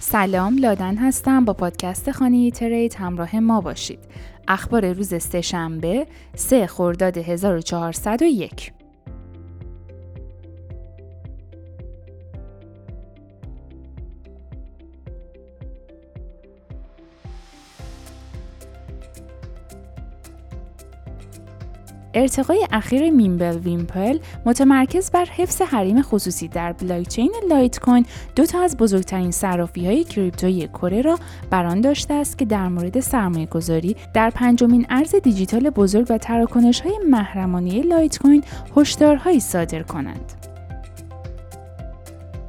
سلام لادن هستم با پادکست خانه trade همراه ما باشید. اخبار روز سهشنبه 3 خرداد 1401 ارتقای اخیر MimbleWimble متمرکز بر حفظ حریم خصوصی در بلاکچین لایت کوین دو تا از بزرگترین صرافی های crypto ی کره را بر آن داشته است که در مورد سرمایه گذاری در پنجمین ارز دیجیتال بزرگ و تراکنش های محرمانه لایت کوین هشدارهایی صادر کنند.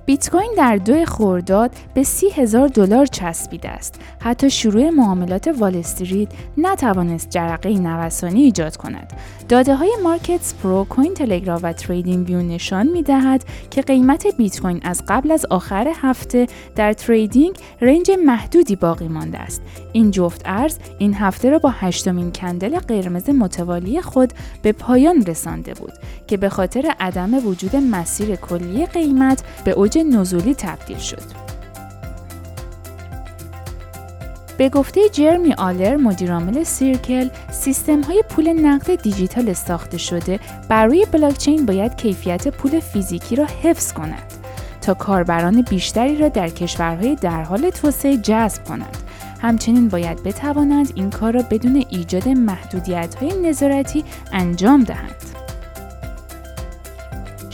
بیت کوین در دو خرداد به سی هزار دلار چسبیده است. حتی شروع معاملات وال استریت نتوانست جرقه نوسانی ایجاد کند. داده های Markets Pro، Cointelegraph و TradingView نشان می دهد که قیمت بیت کوین از قبل از آخر هفته در trading range محدودی باقی مانده است. این جفت ارز این هفته را با هشتمین candle قرمز متوالی خود به پایان رسانده بود که به خاطر عدم وجود مسیر کلی قیمت به اوج نزولی تبدیل شد. به گفته جرمی آلر مدیرعامل Circle سیستم های پول نقد دیجیتال ساخته شده. بر روی بلاکچین باید کیفیت پول فیزیکی را حفظ کند تا کاربران بیشتری را در کشورهای در حال توسعه جذب کنند. همچنین باید بتوانند این کار را بدون ایجاد محدودیت های نظارتی انجام دهند.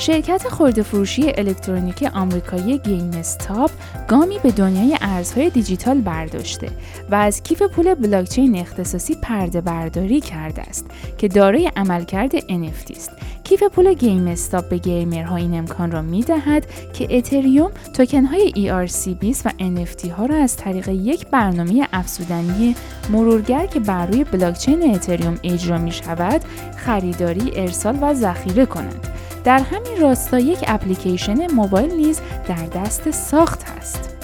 شرکت خورده فروشی الکترونیکی آمریکایی گیم استاپ گامی به دنیای ارزهای دیجیتال برداشته و از کیف پول بلاکچین اختصاصی پرده برداری کرده است که دارای عملکرد NFT است. کیف پول گیم استاپ به گیمرها این امکان را می دهد که اتریوم توکن های ERC20 و NFT ها را از طریق یک برنامه افزودنی مرورگر که بر روی بلاکچین اتریوم اجرا می شود خریداری، ارسال و ذخیره کنند. در همین راستا یک اپلیکیشن موبایل نیز در دست ساخت است.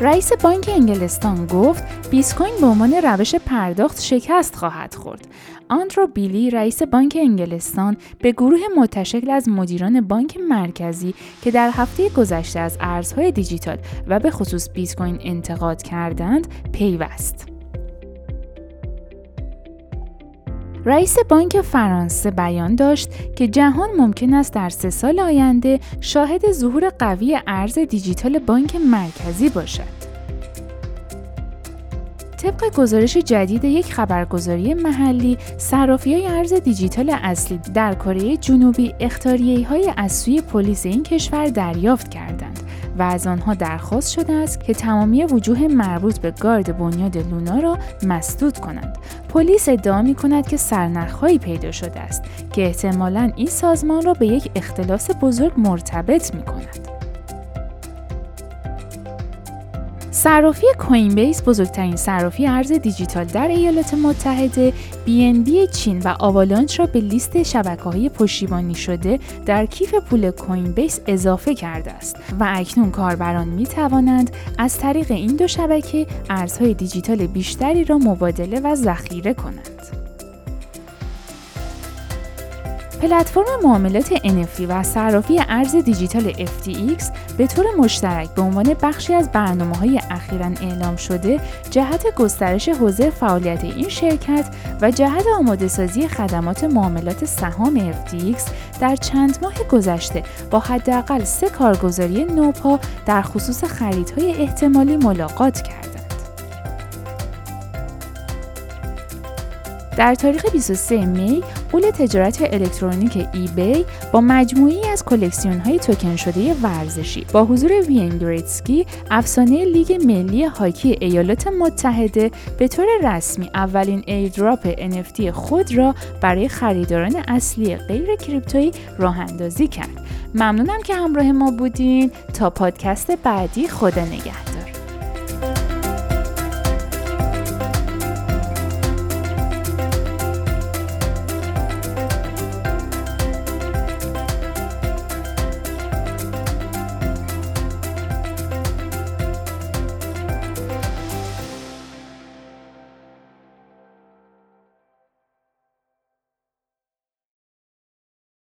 رئیس بانک انگلستان گفت بیت کوین به عنوان روش پرداخت شکست خواهد خورد. آندرو بیلی رئیس بانک انگلستان به گروه متشکل از مدیران بانک مرکزی که در هفته گذشته از ارزهای دیجیتال و به خصوص بیت کوین انتقاد کردند پیوست. رئیس بانک فرانسه بیان داشت که جهان ممکن است در سه سال آینده شاهد ظهور قوی ارز دیجیتال بانک مرکزی باشد. طبق گزارش جدید یک خبرگزاری محلی، صرافی های ارز دیجیتال اصلی در کره جنوبی اختاریه های از سوی پلیس این کشور دریافت کردند و از آنها درخواست شده است که تمامی وجوه مربوط به گارد بنیاد لونا را مسدود کنند. پلیس ادعا می کند که سرنخهایی پیدا شده است که احتمالا این سازمان را به یک اختلاس بزرگ مرتبط می کند. صرافی کوین بیس بزرگترین صرافی ارز دیجیتال در ایالات متحده BNB چین و آوالانچ را به لیست شبکه های پشتیبانی شده در کیف پول کوین بیس اضافه کرده است و اکنون کاربران می توانند از طریق این دو شبکه ارزهای دیجیتال بیشتری را مبادله و ذخیره کنند. پلتفرم معاملات NFT و صرافی ارز دیجیتال FTX به طور مشترک به عنوان بخشی از برنامه های اخیرا اعلام شده جهت گسترش حوزه فعالیت این شرکت و جهت آماده سازی خدمات معاملات سهام FTX در چند ماه گذشته با حداقل سه کارگزاری نوپا در خصوص خریدهای احتمالی ملاقات کرد. در تاریخ 23 می قول تجارت الکترونیک بی با مجموعی از کلکسیون های توکن شده ورزشی. با حضور وین گرتزکی افسانه لیگ ملی هاکی ایالات متحده به طور رسمی اولین airdrop NFT خود را برای خریداران اصلی غیر crypto یی راه اندازی کرد. ممنونم که همراه ما بودین. تا پادکست بعدی خدا نگهدار.